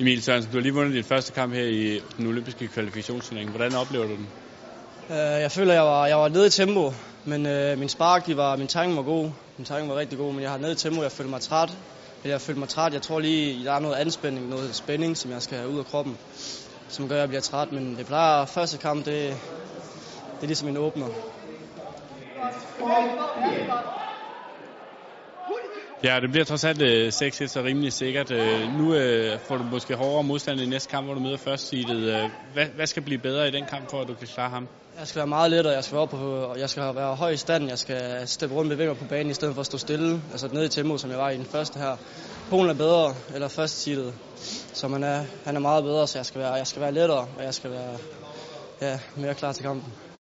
Emil Sørensen, du har lige vundet din første kamp her i den olympiske kvalifikationsturnering. Hvordan oplever du den? Uh, jeg føler, jeg var, jeg var nede i tempo, men uh, min spark, de var, min timing var god. Min timing var rigtig god, men jeg har nede i tempo, jeg følte mig træt. Eller jeg følte mig træt. Jeg tror lige, der er noget anspænding, noget spænding, som jeg skal have ud af kroppen, som gør, at jeg bliver træt. Men det plejer, første kamp, det, det er ligesom en åbner. Ja, Ja, det bliver trods alt øh, 6-1, så rimelig sikkert. Øh, nu øh, får du måske hårdere modstand i næste kamp, hvor du møder først Øh, hvad, hvad skal blive bedre i den kamp, for at du kan klare ham? Jeg skal være meget lettere, jeg skal være, på, jeg skal være høj i stand, jeg skal steppe rundt med vinger på banen, i stedet for at stå stille, altså ned i tempo, som jeg var i den første her. Polen er bedre, eller første seedet, så man er, han er meget bedre, så jeg skal være, jeg skal være lettere, og jeg skal være ja, mere klar til kampen.